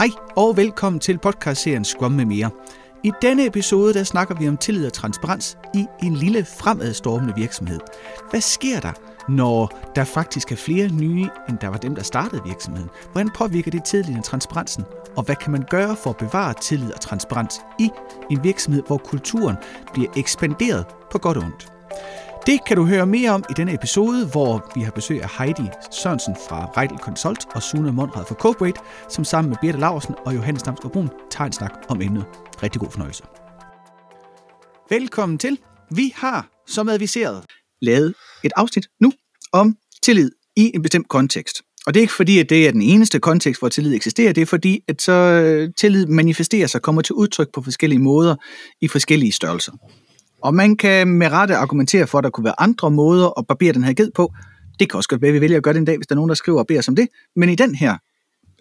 Hej og velkommen til podcastserien Scrum med mere. I denne episode der snakker vi om tillid og transparens i en lille fremadstormende virksomhed. Hvad sker der, når der faktisk er flere nye, end der var dem, der startede virksomheden? Hvordan påvirker det tilliden og transparensen? Og hvad kan man gøre for at bevare tillid og transparens i en virksomhed, hvor kulturen bliver ekspanderet på godt og ondt? Det kan du høre mere om i denne episode, hvor vi har besøg af Heidi Sørensen fra Reitel Consult og Sune Monrad fra Corporate, som sammen med Birte Larsen og Johannes Damsgaard Brun tager en snak om emnet. Rigtig god fornøjelse. Velkommen til. Vi har, som adviseret, lavet et afsnit nu om tillid i en bestemt kontekst. Og det er ikke fordi, at det er den eneste kontekst, hvor tillid eksisterer. Det er fordi, at så tillid manifesterer sig, kommer til udtryk på forskellige måder i forskellige størrelser. Og man kan med rette argumentere for, at der kunne være andre måder at barbere den her ged på. Det kan også godt være, at vi vælger at gøre det en dag, hvis der er nogen, der skriver og beder os om det. Men i den her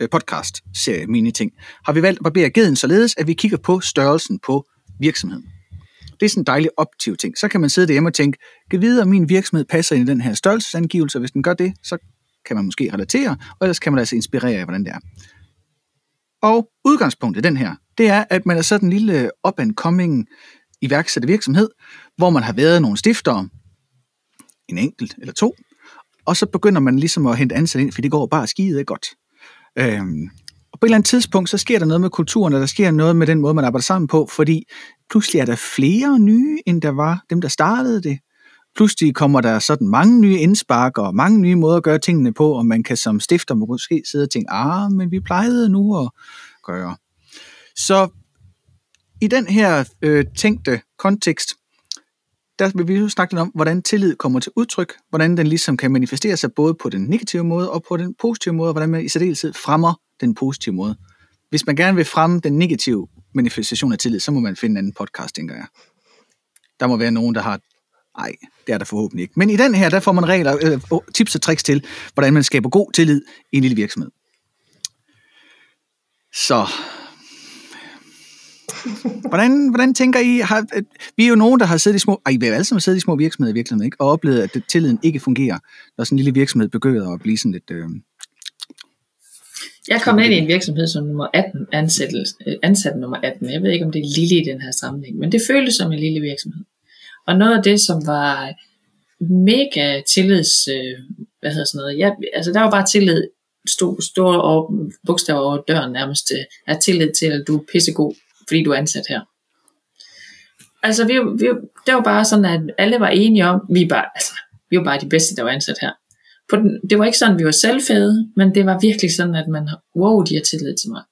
øh, podcast serie mini ting, har vi valgt at barbere geden således, at vi kigger på størrelsen på virksomheden. Det er sådan en dejlig optiv ting. Så kan man sidde derhjemme og tænke, kan vide, om min virksomhed passer ind i den her størrelsesangivelse, og hvis den gør det, så kan man måske relatere, og ellers kan man altså inspirere af, hvordan det er. Og udgangspunktet den her, det er, at man er sådan en lille up-and-coming iværksættervirksomhed, hvor man har været nogle stiftere, en enkelt eller to, og så begynder man ligesom at hente ansatte ind, for det går bare skide godt. Øhm, og på et eller andet tidspunkt, så sker der noget med kulturen, og der sker noget med den måde, man arbejder sammen på, fordi pludselig er der flere nye, end der var dem, der startede det. Pludselig kommer der sådan mange nye indspark og mange nye måder at gøre tingene på, og man kan som stifter måske sidde og tænke, ah, men vi plejede nu at gøre. Så i den her øh, tænkte kontekst, der vil vi jo snakke lidt om, hvordan tillid kommer til udtryk, hvordan den ligesom kan manifestere sig både på den negative måde og på den positive måde, og hvordan man i særdeleshed fremmer den positive måde. Hvis man gerne vil fremme den negative manifestation af tillid, så må man finde en anden podcast, tænker jeg. Der må være nogen, der har... Nej, det er der forhåbentlig ikke. Men i den her, der får man regler, øh, tips og tricks til, hvordan man skaber god tillid i en lille virksomhed. Så hvordan, hvordan tænker I, har, vi er jo nogen, der har siddet i små, ej, vi har alle sammen siddet i små virksomheder i virkeligheden, ikke? og oplevet, at tilliden ikke fungerer, når sådan en lille virksomhed begynder at blive sådan lidt... Øh, jeg kom ind i en virksomhed som nummer 18, ansat, øh, ansat nummer 18. Jeg ved ikke, om det er lille i den her sammenhæng, men det føltes som en lille virksomhed. Og noget af det, som var mega tillids, øh, hvad hedder sådan noget, ja, altså der var bare tillid, stod store og bogstaver over døren nærmest, øh, er tillid til, at du er pissegod fordi du er ansat her. Altså, vi, vi, det var bare sådan, at alle var enige om, vi bare, altså, vi var bare de bedste, der var ansat her. På den, det var ikke sådan, at vi var selvfede, men det var virkelig sådan, at man, wow, de har tillid til mig.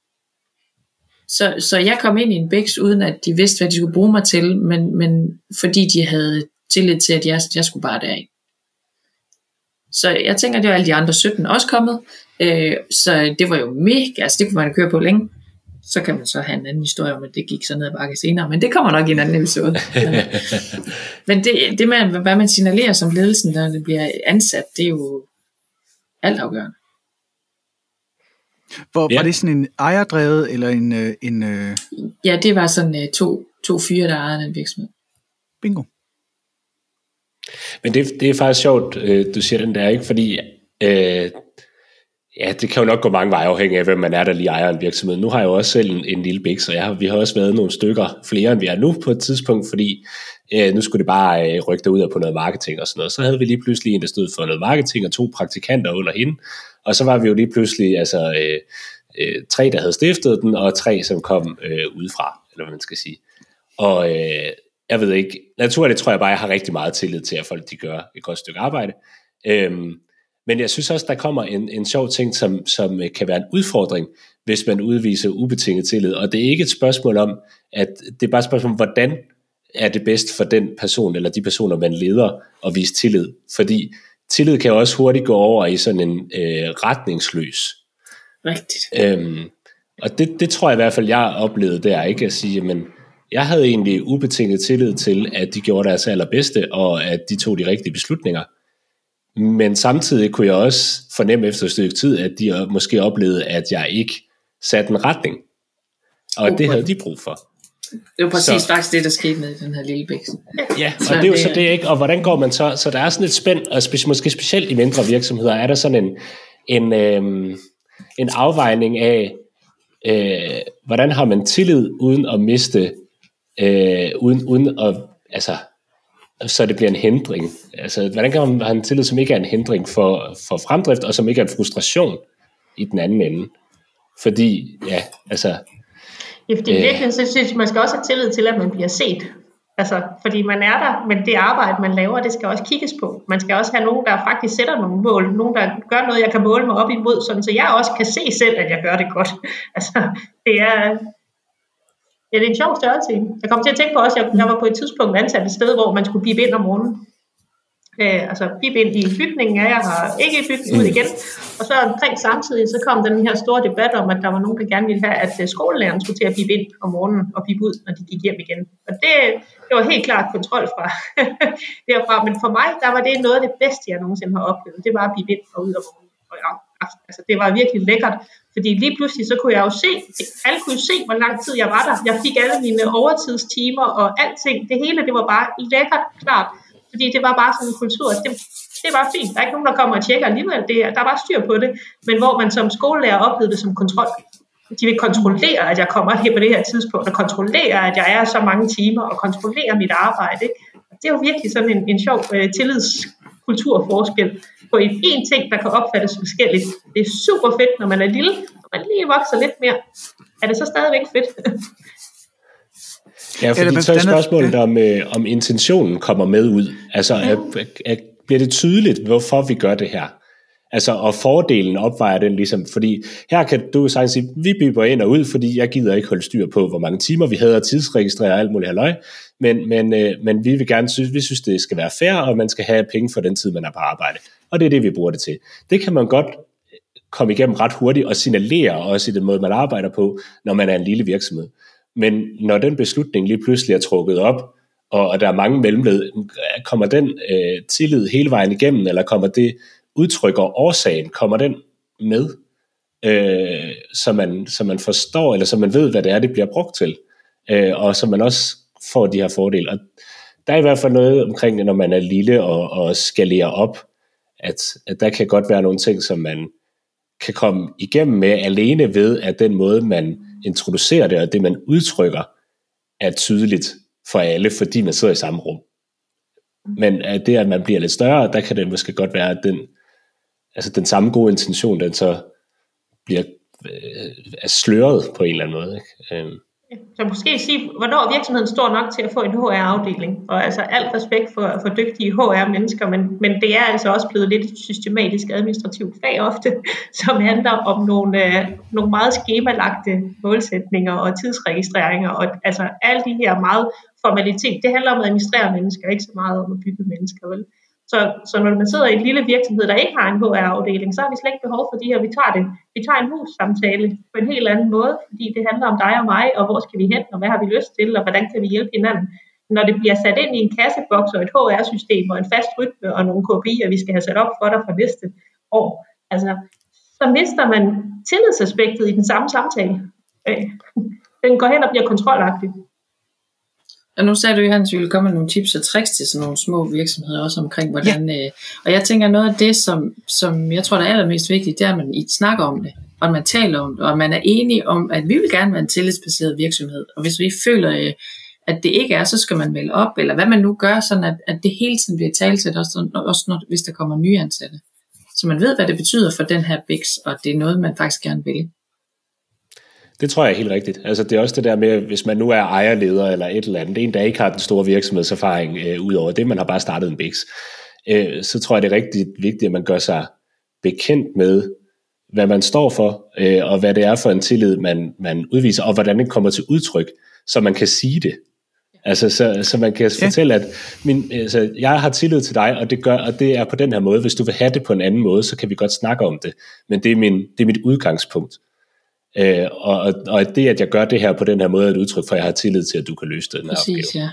Så, så jeg kom ind i en bæks, uden at de vidste, hvad de skulle bruge mig til, men, men fordi de havde tillid til, at jeg, jeg skulle bare derind. Så jeg tænker, det var alle de andre 17 også kommet. Øh, så det var jo mega, altså det kunne man køre på længe så kan man så have en anden historie om, at det gik så ned ad bakke senere, men det kommer nok i en anden episode. men det, det med, hvad man signalerer som ledelsen, når det bliver ansat, det er jo altafgørende. Hvor, ja. Var det sådan en ejerdrevet, eller en... øh, en øh... Ja, det var sådan uh, to, to fyre, der ejede den virksomhed. Bingo. Men det, det er faktisk sjovt, øh, du siger den der, ikke? Fordi øh, Ja, det kan jo nok gå mange veje afhængig af, hvem man er, der lige ejer en virksomhed. Nu har jeg jo også selv en, en lille bæk, så jeg har, vi har også været nogle stykker flere, end vi er nu på et tidspunkt, fordi øh, nu skulle det bare øh, rykke ud af på noget marketing og sådan noget. Så havde vi lige pludselig en, der stod for noget marketing, og to praktikanter under hende, og så var vi jo lige pludselig altså, øh, øh, tre, der havde stiftet den, og tre, som kom øh, udefra, eller hvad man skal sige. Og øh, jeg ved ikke, naturligt tror jeg bare, jeg har rigtig meget tillid til, at folk de gør et godt stykke arbejde. Øhm, men jeg synes også, der kommer en, en sjov ting, som, som øh, kan være en udfordring, hvis man udviser ubetinget tillid. Og det er ikke et spørgsmål om, at det er bare et spørgsmål om, hvordan er det bedst for den person, eller de personer, man leder, at vise tillid. Fordi tillid kan også hurtigt gå over i sådan en øh, retningsløs. Rigtigt. Øhm, og det, det tror jeg i hvert fald, jeg oplevede der, ikke at sige, men jeg havde egentlig ubetinget tillid til, at de gjorde deres allerbedste, og at de tog de rigtige beslutninger. Men samtidig kunne jeg også fornemme efter et stykke tid, at de måske oplevede, at jeg ikke satte en retning. Og det havde de brug for. Det var præcis så, faktisk det, der skete med den her lille bæks. Ja, og så det er jo så det ikke. Og hvordan går man så? Så der er sådan et spænd, og spe, måske specielt i mindre virksomheder, er der sådan en, en, øhm, en afvejning af, øh, hvordan har man tillid uden at miste, øh, uden, uden at, altså, så det bliver en hindring? Altså, hvordan kan man have en tillid, som ikke er en hindring for, for fremdrift, og som ikke er en frustration i den anden ende? Fordi, ja, altså... Ja, fordi øh, virkelig, så synes man skal også have tillid til, at man bliver set. Altså, fordi man er der, men det arbejde, man laver, det skal også kigges på. Man skal også have nogen, der faktisk sætter nogle mål. Nogen, der gør noget, jeg kan måle mig op imod, sådan, så jeg også kan se selv, at jeg gør det godt. Altså, det er, ja, det er en sjov størrelse. Jeg kom til at tænke på også, at jeg, jeg var på et tidspunkt ansat et sted, hvor man skulle blive ind om morgenen øh, altså ind i bygningen af jeg har ikke i bygningen ud mm. igen. Og så omkring samtidig, så kom den her store debat om, at der var nogen, der gerne ville have, at øh, skolelæreren skulle til at blive ind om morgenen og blive ud, når de gik hjem igen. Og det, det var helt klart kontrol fra derfra. Men for mig, der var det noget af det bedste, jeg nogensinde har oplevet. Det var at blive ind og ud om morgenen. Og ja, altså, det var virkelig lækkert, fordi lige pludselig så kunne jeg jo se, alle kunne se, hvor lang tid jeg var der. Jeg fik alle mine overtidstimer og alting. Det hele, det var bare lækkert klart. Fordi det var bare sådan en kultur, at det, det var fint. Der er ikke nogen, der kommer og tjekker alligevel. Det, der var styr på det. Men hvor man som skolelærer oplevede det som kontrol. De vil kontrollere, at jeg kommer her på det her tidspunkt, og kontrollere, at jeg er så mange timer, og kontrollere mit arbejde. Ikke? Det er jo virkelig sådan en, en sjov øh, tillidskulturforskel på en, en ting, der kan opfattes forskelligt. Det er super fedt, når man er lille, og man lige vokser lidt mere. Er det så stadigvæk fedt? Ja, fordi Eller, så er spørgsmålet ja. om, øh, om intentionen kommer med ud. Altså, er, er, bliver det tydeligt, hvorfor vi gør det her? Altså, og fordelen opvejer den ligesom, fordi her kan du sagtens sige, vi bipper ind og ud, fordi jeg gider ikke holde styr på, hvor mange timer vi havde at tidsregistrere og alt muligt halløj, men, men, øh, men vi vil gerne synes, vi synes, det skal være fair, og man skal have penge for den tid, man er på arbejde. Og det er det, vi bruger det til. Det kan man godt øh, komme igennem ret hurtigt og signalere også i den måde, man arbejder på, når man er en lille virksomhed. Men når den beslutning lige pludselig er trukket op, og, og der er mange mellemled, kommer den øh, tillid hele vejen igennem, eller kommer det udtrykker årsagen, kommer den med, øh, så, man, så man forstår, eller så man ved, hvad det er, det bliver brugt til, øh, og så man også får de her fordele. Og der er i hvert fald noget omkring, når man er lille og, og skalerer op, at, at der kan godt være nogle ting, som man kan komme igennem med alene ved, at den måde, man introducerer det, og det, man udtrykker, er tydeligt for alle, fordi man sidder i samme rum. Men at det, at man bliver lidt større, der kan det måske godt være, at den, altså den samme gode intention, den så bliver øh, er sløret på en eller anden måde. Ikke? Øhm. Så måske sige, hvornår virksomheden står nok til at få en HR-afdeling, og altså alt respekt for, for dygtige HR-mennesker, men, men det er altså også blevet lidt et systematisk administrativt fag ofte, som handler om nogle, øh, nogle meget skemalagte målsætninger og tidsregistreringer, og altså alle de her meget formalitet, det handler om at administrere mennesker, ikke så meget om at bygge mennesker, vel? Så, så når man sidder i en lille virksomhed, der ikke har en HR-afdeling, så har vi slet ikke behov for de her. Vi tager, det, vi tager en hus-samtale på en helt anden måde, fordi det handler om dig og mig, og hvor skal vi hen, og hvad har vi lyst til, og hvordan kan vi hjælpe hinanden. Når det bliver sat ind i en kasseboks og et HR-system og en fast rytme og nogle KPI'er, vi skal have sat op for dig for næste år, altså, så mister man tillidsaspektet i den samme samtale. Øh, den går hen og bliver kontrolagtig. Og nu sagde du jo, at vi ville komme med nogle tips og tricks til sådan nogle små virksomheder også omkring, hvordan... Ja. Øh, og jeg tænker, noget af det, som, som jeg tror, der er allermest vigtigt, det er, at man I snakker om det, og at man taler om det, og at man er enige om, at vi vil gerne være en tillidsbaseret virksomhed. Og hvis vi føler, øh, at det ikke er, så skal man melde op, eller hvad man nu gør, sådan at, at det hele tiden bliver talt til, også, også når, hvis der kommer nye ansatte. Så man ved, hvad det betyder for den her BIX, og det er noget, man faktisk gerne vil. Det tror jeg er helt rigtigt. Altså det er også det der med, hvis man nu er ejerleder eller et eller andet, en der ikke har den store virksomhedserfaring øh, ud over det, man har bare startet en BIX, øh, så tror jeg det er rigtig vigtigt, at man gør sig bekendt med, hvad man står for, øh, og hvad det er for en tillid, man, man udviser, og hvordan det kommer til udtryk, så man kan sige det. Altså, så, så man kan ja. fortælle, at min, altså, jeg har tillid til dig, og det, gør, og det er på den her måde. Hvis du vil have det på en anden måde, så kan vi godt snakke om det. Men det er, min, det er mit udgangspunkt. Øh, og, og det, at jeg gør det her på den her måde, er et udtryk for, at jeg har tillid til, at du kan løse den her Præcis, opgave. ja.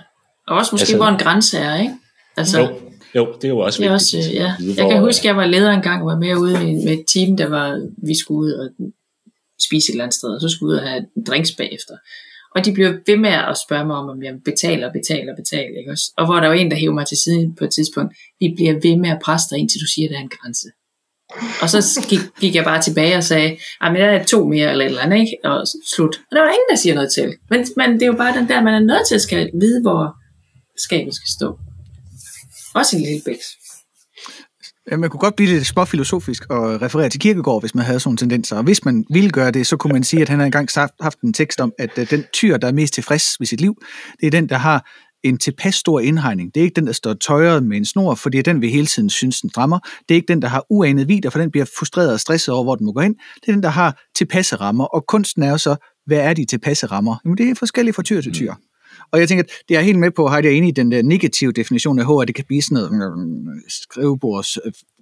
Og også måske, altså, hvor en grænse er, ikke? Altså, jo, jo, det er jo også det er vigtigt. Også, ja. Vide, jeg kan huske, at jeg var leder engang og var med ude med, med et team, der var, vi skulle ud og spise et eller andet sted, og så skulle vi ud og have drinks bagefter. Og de blev ved med at spørge mig om, om jeg betaler, betaler, betaler. Ikke også? Og hvor der var en, der hævde mig til siden på et tidspunkt, vi bliver ved med at presse dig, indtil du siger, at der er en grænse. Og så gik, gik jeg bare tilbage og sagde, ah, at der er to mere eller et eller andet, ikke? Og slut. Og der var ingen, der siger noget til. Men, men det er jo bare den der, man er nødt til at skal vide, hvor skabet skal stå. Også en lille bæks. Ja, man kunne godt blive lidt småfilosofisk og referere til Kirkegård, hvis man havde sådan tendenser. Og hvis man ville gøre det, så kunne man sige, at han har engang haft en tekst om, at øh, den tyr, der er mest tilfreds ved sit liv, det er den, der har en tilpas stor indhegning. Det er ikke den, der står tøjret med en snor, for det er den, vi hele tiden synes, den strammer. Det er ikke den, der har uanet vidder, for den bliver frustreret og stresset over, hvor den må gå ind. Det er den, der har tilpasse rammer, og kunsten er jo så, hvad er de tilpasse rammer? Jamen, det er forskellige fra tyr til tyr. Mm. Og jeg tænker, at det er helt med på, at jeg enig i den der negative definition af H, at det kan blive sådan noget mm, skrivebords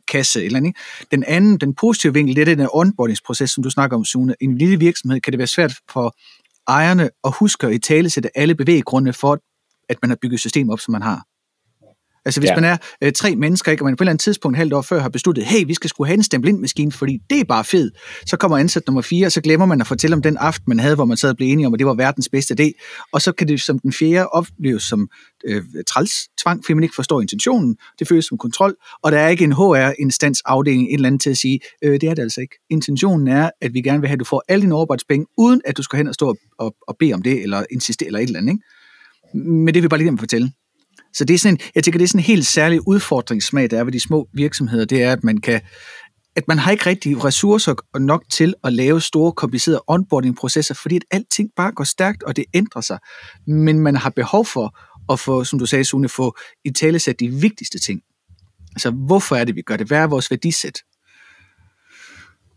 kasse eller andet. Den anden, den positive vinkel, det er den onboardingsproces, som du snakker om, Sune. En lille virksomhed kan det være svært for ejerne at huske at i tale sætte alle bevæggrunde for, at man har bygget system op, som man har. Altså hvis ja. man er øh, tre mennesker, ikke, og man på et eller andet tidspunkt halvt år før har besluttet, hey, vi skal skulle have en stempelindmaskine, fordi det er bare fedt. Så kommer ansat nummer fire, og så glemmer man at fortælle om den aften, man havde, hvor man sad og blev enige om, at det var verdens bedste idé. Og så kan det som den fjerde opleves som øh, træls tvang, fordi man ikke forstår intentionen. Det føles som kontrol, og der er ikke en HR-instans afdeling et eller andet til at sige, øh, det er det altså ikke. Intentionen er, at vi gerne vil have, at du får alle dine overarbejdspenge, uden at du skal hen og stå og, og, og bede om det, eller insistere, eller et eller andet. Ikke? Men det vil bare lige dem fortælle. Så det er sådan en, jeg tænker, det er sådan en helt særlig udfordringssmag, der er ved de små virksomheder, det er, at man kan, at man har ikke rigtig ressourcer nok til at lave store, komplicerede onboarding-processer, fordi at alting bare går stærkt, og det ændrer sig. Men man har behov for at få, som du sagde, Sune, få i tale sat de vigtigste ting. Altså, hvorfor er det, vi gør det? Hvad er vores værdisæt?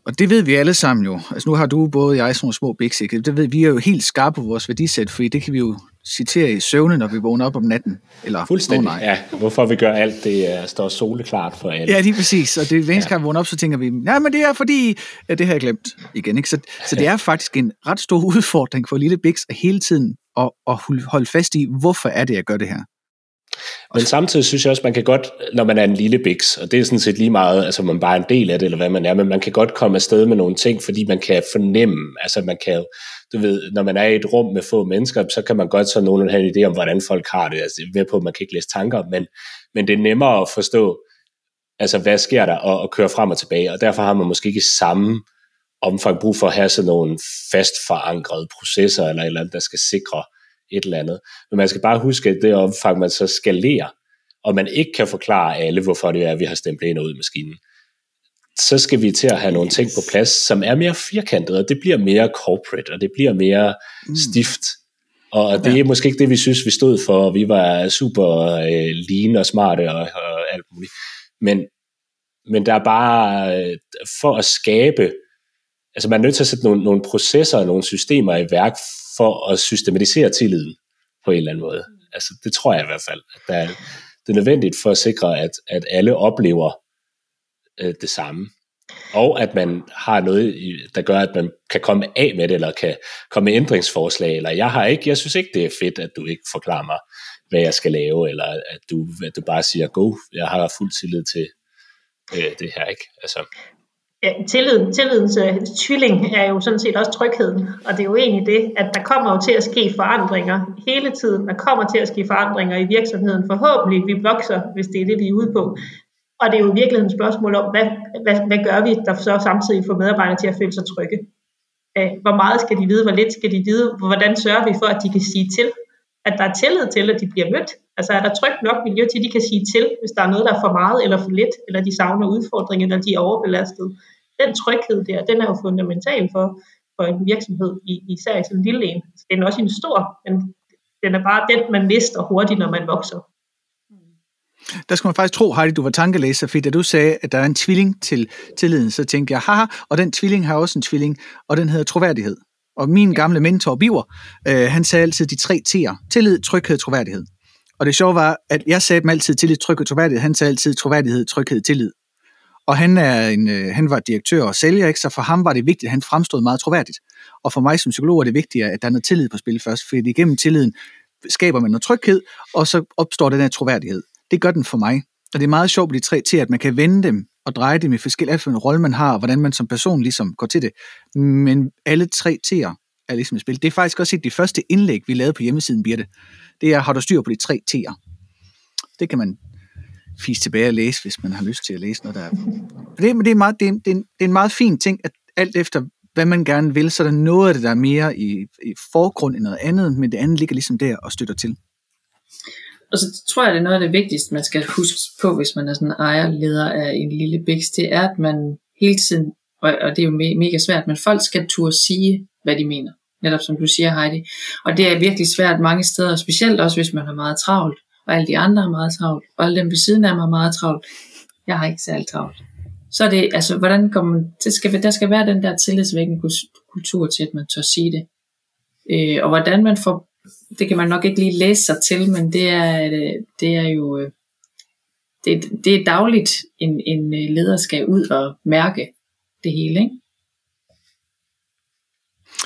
Og det ved vi alle sammen jo. Altså nu har du både jeg sådan nogle små big Det ved vi er jo helt skarpe på vores værdisæt, fordi det kan vi jo citere i søvne, når vi vågner op om natten. Eller, Fuldstændig, oh, ja. Hvorfor vi gør alt, det uh, står soleklart for alle. Ja, lige præcis. Og det hver eneste gang, vi vågner op, så tænker vi, ja, men det er fordi, ja, det har jeg glemt igen. Ikke? Så, så det er faktisk en ret stor udfordring for Lille Bix at hele tiden at, at holde fast i, hvorfor er det, jeg gør det her. Men samtidig synes jeg også, man kan godt, når man er en lille biks, og det er sådan set lige meget, altså man bare er en del af det, eller hvad man er, men man kan godt komme afsted med nogle ting, fordi man kan fornemme, altså man kan du ved, når man er i et rum med få mennesker, så kan man godt så nogenlunde have en idé om, hvordan folk har det. Altså, ved på, at man kan ikke læse tanker, men, men det er nemmere at forstå, altså hvad sker der, og, og køre frem og tilbage, og derfor har man måske ikke samme omfang brug for at have sådan nogle fast forankrede processer, eller et eller andet, der skal sikre et eller andet. Men man skal bare huske, at det omfang, man så skalerer, og man ikke kan forklare alle, hvorfor det er, at vi har stemplet ind og ud i maskinen, så skal vi til at have nogle ting på plads, som er mere firkantet, og det bliver mere corporate, og det bliver mere mm. stift. Og det er måske ikke det, vi synes, vi stod for, vi var super øh, lean og smarte og, og alt muligt. Men, men der er bare, øh, for at skabe, altså man er nødt til at sætte nogle, nogle processer og nogle systemer i værk, for at systematisere tilliden på en eller anden måde. Altså det tror jeg i hvert fald, at der er, det er nødvendigt for at sikre, at, at alle oplever øh, det samme. Og at man har noget, der gør, at man kan komme af med det, eller kan komme med ændringsforslag, eller jeg har ikke, jeg synes ikke, det er fedt, at du ikke forklarer mig, hvad jeg skal lave, eller at du, at du bare siger, go, jeg har fuld tillid til øh, det her, ikke? Altså. Ja, tillid, tillidens uh, tvilling er jo sådan set også trygheden, og det er jo egentlig det, at der kommer jo til at ske forandringer hele tiden. Der kommer til at ske forandringer i virksomheden. Forhåbentlig vi vokser, hvis det er det, vi er ude på. Og det er jo i virkeligheden et spørgsmål om, hvad, hvad, hvad gør vi, der så samtidig får medarbejdere til at føle sig trygge? Øh, hvor meget skal de vide, hvor lidt skal de vide, hvordan sørger vi for, at de kan sige til, at der er tillid til, at de bliver mødt? Altså er der trygt nok miljø til, at de kan sige til, hvis der er noget, der er for meget eller for lidt, eller de savner udfordringer, eller de er overbelastet. Den tryghed der, den er jo fundamental for, for en virksomhed, især i sådan en lille en. Den er også en stor, men den er bare den, man mister hurtigt, når man vokser. Der skulle man faktisk tro, Heidi, du var tankelæser, fordi da du sagde, at der er en tvilling til tilliden, så tænkte jeg, haha, og den tvilling har også en tvilling, og den hedder troværdighed. Og min gamle mentor, Biver, øh, han sagde altid de tre T'er. Tillid, tryghed, troværdighed. Og det sjove var, at jeg sagde dem altid tillid, tryghed, troværdighed. Han sagde altid troværdighed, tryghed, tillid. Og han, er en, øh, han var direktør og sælger, ikke? så for ham var det vigtigt, at han fremstod meget troværdigt. Og for mig som psykolog er det vigtigt, at der er noget tillid på spil først, fordi igennem tilliden skaber man noget tryghed, og så opstår den her troværdighed. Det gør den for mig. Og det er meget sjovt med de tre til, at man kan vende dem og dreje dem i forskellige, for en rolle man har, og hvordan man som person ligesom går til det. Men alle tre T'er er ligesom et spil. Det er faktisk også et af de første indlæg, vi lavede på hjemmesiden, Birte. Det er, har du styr på de tre T'er? Det kan man fise tilbage og læse, hvis man har lyst til at læse noget, der er... Det, men det er, meget, det, er, det, er en, det er en meget fin ting, at alt efter, hvad man gerne vil, så er der noget af det, der er mere i, i forgrund end noget andet, men det andet ligger ligesom der og støtter til. Og så tror jeg, det er noget af det vigtigste, man skal huske på, hvis man er sådan ejerleder af en lille biks, det er, at man hele tiden, og, og det er jo me- mega svært, men folk skal turde sige, hvad de mener. Netop som du siger, Heidi. Og det er virkelig svært mange steder, specielt også hvis man har meget travlt, og alle de andre har meget travlt, og alle dem ved siden af mig har meget travlt. Jeg har ikke særlig travlt. Så er det, altså, hvordan kommer man, det skal, der skal være den der tillidsvækkende kultur til, at man tør sige det. Øh, og hvordan man får det kan man nok ikke lige læse sig til, men det er, øh, det er jo øh, det, det er dagligt, en, en øh, leder skal ud og mærke det hele. Ikke?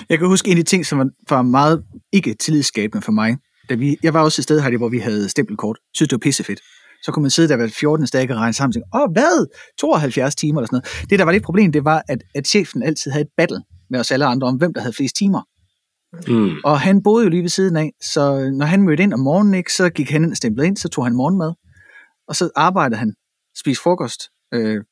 Jeg kan huske en af de ting, som var meget ikke tillidsskabende for mig. Da vi, jeg var også et sted her, hvor vi havde stempelkort. Jeg synes, det var pissefedt. Så kunne man sidde der hver 14. dag og regne sammen og tænke, åh, hvad? 72 timer eller sådan noget. Det, der var lidt problem, det var, at, at chefen altid havde et battle med os alle andre om, hvem der havde flest timer. Mm. Og han boede jo lige ved siden af, så øh, når han mødte ind om morgenen, ikke, så gik han ind og stemplede ind, så tog han morgenmad, og så arbejdede han, spiste frokost, øh,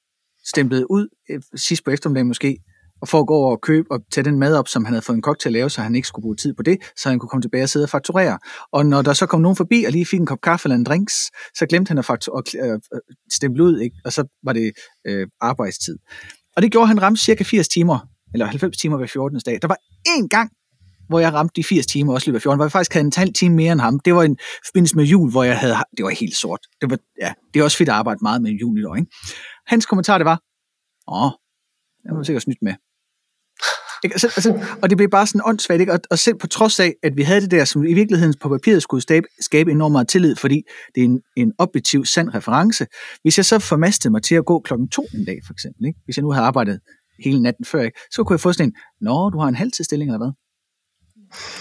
stemplede ud øh, sidst på eftermiddagen måske, og for at gå over og købe og tage den mad op, som han havde fået en kok til at lave, så han ikke skulle bruge tid på det, så han kunne komme tilbage og sidde og fakturere. Og når der så kom nogen forbi og lige fik en kop kaffe eller en drinks, så glemte han at fakturere, og, øh, øh, stemple ud, ikke? og så var det øh, arbejdstid. Og det gjorde han ramt cirka 80 timer, eller 90 timer hver 14. dag. Der var én gang, hvor jeg ramte de 80 timer også løbet af 14, hvor jeg faktisk havde en halv time mere end ham. Det var en forbindelse med jul, hvor jeg havde, det var helt sort. Det, var, ja, det er også fedt at arbejde meget med jul i år, ikke? Hans kommentar, det var, åh, jeg må sikkert snydt med. Ikke? Altså, altså, og det blev bare sådan åndssvagt, ikke? Og, og selv på trods af, at vi havde det der, som i virkeligheden på papiret skulle skabe, skabe enormt meget tillid, fordi det er en, en objektiv, sand reference. Hvis jeg så formastede mig til at gå klokken to en dag, for eksempel, ikke? hvis jeg nu havde arbejdet hele natten før, ikke? så kunne jeg få sådan en, nå, du har en halvtidsstilling eller hvad?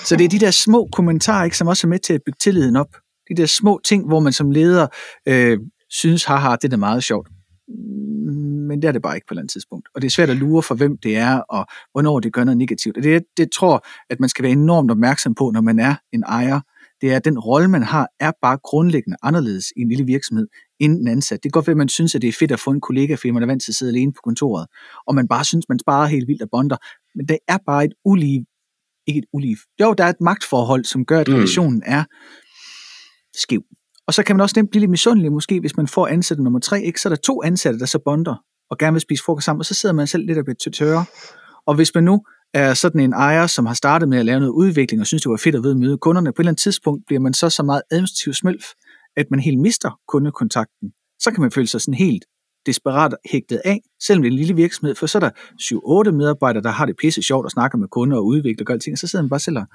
Så det er de der små kommentarer, ikke, som også er med til at bygge tilliden op. De der små ting, hvor man som leder øh, synes, haha, det er meget sjovt. Mm, men det er det bare ikke på et eller andet tidspunkt. Og det er svært at lure for, hvem det er, og hvornår det gør noget negativt. Og det, det tror at man skal være enormt opmærksom på, når man er en ejer. Det er, at den rolle, man har, er bare grundlæggende anderledes i en lille virksomhed end en ansat. Det kan godt være, at man synes, at det er fedt at få en kollega, fordi man er vant til at sidde alene på kontoret, og man bare synes, man sparer helt vildt af bonder. Men det er bare et ulige ikke et ulige. Jo, der er et magtforhold, som gør, at mm. relationen er skiv. Og så kan man også nemt blive lidt misundelig, måske, hvis man får ansat nummer tre, ikke? så er der to ansatte, der så bonder og gerne vil spise frokost sammen, og så sidder man selv lidt og bliver tørre. Og hvis man nu er sådan en ejer, som har startet med at lave noget udvikling, og synes, det var fedt at ved at møde kunderne, på et eller andet tidspunkt bliver man så så meget administrativ smølf, at man helt mister kundekontakten. Så kan man føle sig sådan helt desperat hægtet af, selvom det er en lille virksomhed, for så er der 7-8 medarbejdere, der har det pisse sjovt og snakker med kunder og udvikler og gør ting, og så sidder man bare selv og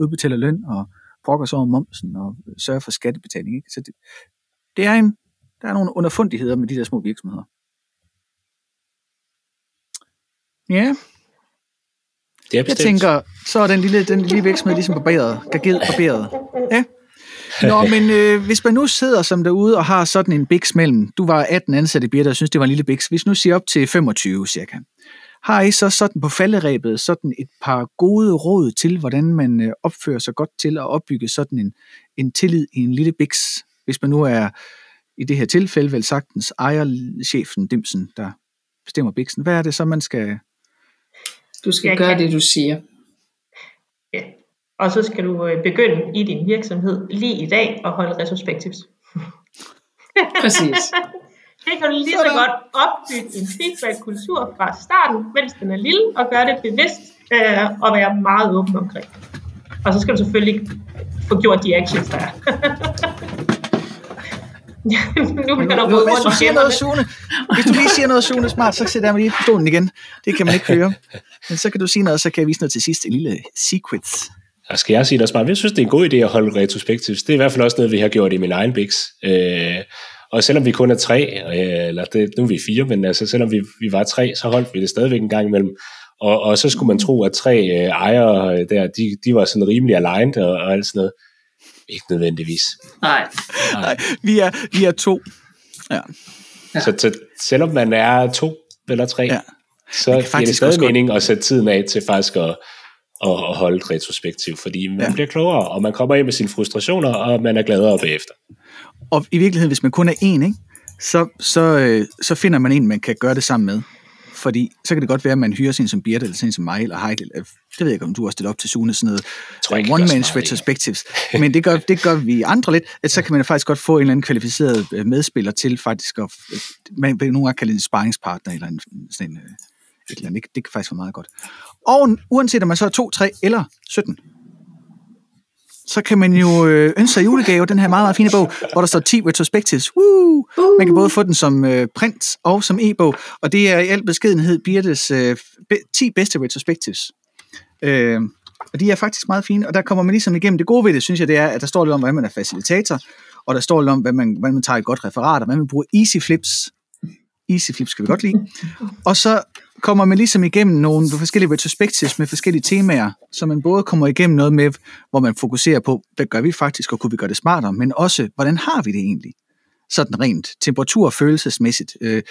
udbetaler løn og brokker sig over momsen og sørger for skattebetaling. Ikke? Så det, det er en, der er nogle underfundigheder med de der små virksomheder. Ja. Det er jeg tænker, så er den lille, den lille virksomhed ligesom barberet, gageret barberet. Ja. Nå, men øh, hvis man nu sidder som derude og har sådan en biks mellem, du var 18 ansatte i Birte, og synes, det var en lille biks, hvis nu siger op til 25 cirka, har I så sådan på falderæbet sådan et par gode råd til, hvordan man øh, opfører sig godt til at opbygge sådan en, en tillid i en lille biks, hvis man nu er i det her tilfælde vel sagtens ejerchefen, dimsen, der bestemmer biksen. Hvad er det så, man skal... Du skal gøre det, du siger. Og så skal du øh, begynde i din virksomhed lige i dag og holde retrospektivs. Præcis. det kan du lige så godt opbygge en feedback-kultur fra starten, mens den er lille, og gøre det bevidst øh, og være meget åben omkring. Og så skal du selvfølgelig få gjort de actions, der er. nu bliver der rød rundt siger noget, Sune, Hvis du lige siger noget, Sune, smart, så sætter jeg mig lige på stolen igen. Det kan man ikke høre. Men så kan du sige noget, så kan jeg vise noget til sidst. En lille secret. Og skal jeg sige noget smart? Jeg synes, det er en god idé at holde retrospektivt. Det er i hvert fald også noget, vi har gjort i min egen Bix. Øh, og selvom vi kun er tre, øh, eller det, nu er vi fire, men altså, selvom vi, vi var tre, så holdt vi det stadigvæk en gang imellem. Og, og så skulle man tro, at tre øh, ejere der, de, de var sådan rimelig aligned og, og alt sådan noget. Ikke nødvendigvis. Nej. Nej. Vi, er, vi er to. Ja. ja. Så, så selvom man er to eller tre, ja. så giver det stadig mening at sætte tiden af til faktisk at, at, holde et retrospektiv, fordi man ja. bliver klogere, og man kommer ind med sine frustrationer, og man er gladere bagefter. Og i virkeligheden, hvis man kun er en, ikke? så, så, øh, så finder man en, man kan gøre det sammen med. Fordi så kan det godt være, at man hyrer sin som Birte, eller sin som mig, eller Heidi. Eller, det ved jeg ikke, om du har stillet op til Sune, sådan noget så one-man's retrospectives. Men det gør, det gør vi andre lidt, at så kan man faktisk godt få en eller anden kvalificeret øh, medspiller til faktisk at, øh, man vil nogle gange kalde en sparringspartner, eller en, sådan en, øh, et eller andet. Det, det kan faktisk være meget godt. Og uanset om man så er 2, 3 eller 17, så kan man jo øh, ønske sig julegave den her meget, meget fine bog, hvor der står 10 retrospectives. Woo! Man kan både få den som øh, print og som e-bog, og det er i al beskedenhed Birtes øh, be- 10 bedste retrospectives. Øh, og de er faktisk meget fine, og der kommer man ligesom igennem. Det gode ved det, synes jeg, det er, at der står lidt om, hvordan man er facilitator, og der står lidt om, hvordan man, hvordan man tager et godt referat, og hvordan man bruger easy flips. Easy flips skal vi godt lide. Og så kommer man ligesom igennem nogle forskellige retrospectives med forskellige temaer, så man både kommer igennem noget med, hvor man fokuserer på, hvad gør vi faktisk, og kunne vi gøre det smartere, men også, hvordan har vi det egentlig? Sådan rent temperatur- og følelsesmæssigt. Øh,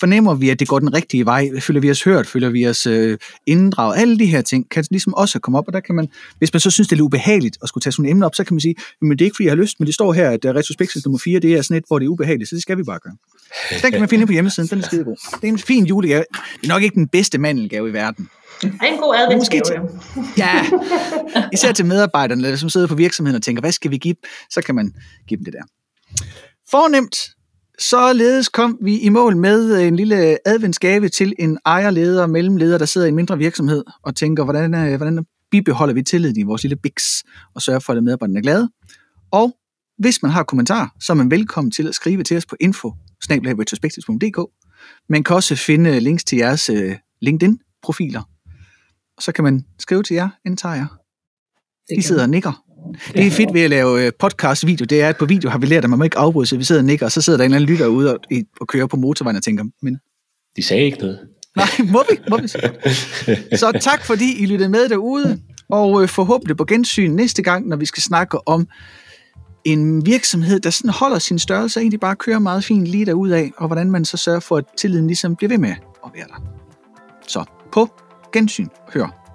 fornemmer vi, at det går den rigtige vej? Føler vi os hørt? Føler vi os øh, inddraget? Alle de her ting kan ligesom også komme op, og der kan man, hvis man så synes, det er lidt ubehageligt at skulle tage sådan nogle emner op, så kan man sige, men det er ikke fordi, jeg har lyst, men det står her, at uh, retrospectives nummer 4, det er sådan et, hvor det er ubehageligt, så det skal vi bare gøre. Så den kan man finde på hjemmesiden, den er skide god. Det er en fin julegave. Det er nok ikke den bedste mandelgave i verden. Det er en god adventsgave. Jo. Ja, især til medarbejderne, som sidder på virksomheden og tænker, hvad skal vi give? Så kan man give dem det der. Fornemt, således kom vi i mål med en lille adventsgave til en ejerleder og mellemleder, der sidder i en mindre virksomhed og tænker, hvordan, øh, hvordan bibeholder vi tilliden i vores lille biks og sørger for, at medarbejderne er glade. Og hvis man har kommentarer, så er man velkommen til at skrive til os på info Man kan også finde links til jeres øh, LinkedIn-profiler, og så kan man skrive til jer, indtager jer. De sidder og nikker. Det er fedt ved at lave øh, podcast-video, det er, at på video har vi lært, at man må ikke afbryde, så vi sidder og nikker, og så sidder der en eller anden lytter ude og, og kører på motorvejen og tænker, men De sagde ikke noget. nej, må vi? Må vi? så? Tak fordi I lyttede med derude, og øh, forhåbentlig på gensyn næste gang, når vi skal snakke om en virksomhed, der sådan holder sin størrelse, og egentlig bare kører meget fint lige derudad, og hvordan man så sørger for, at tilliden ligesom bliver ved med at være der. Så på gensyn. Hør.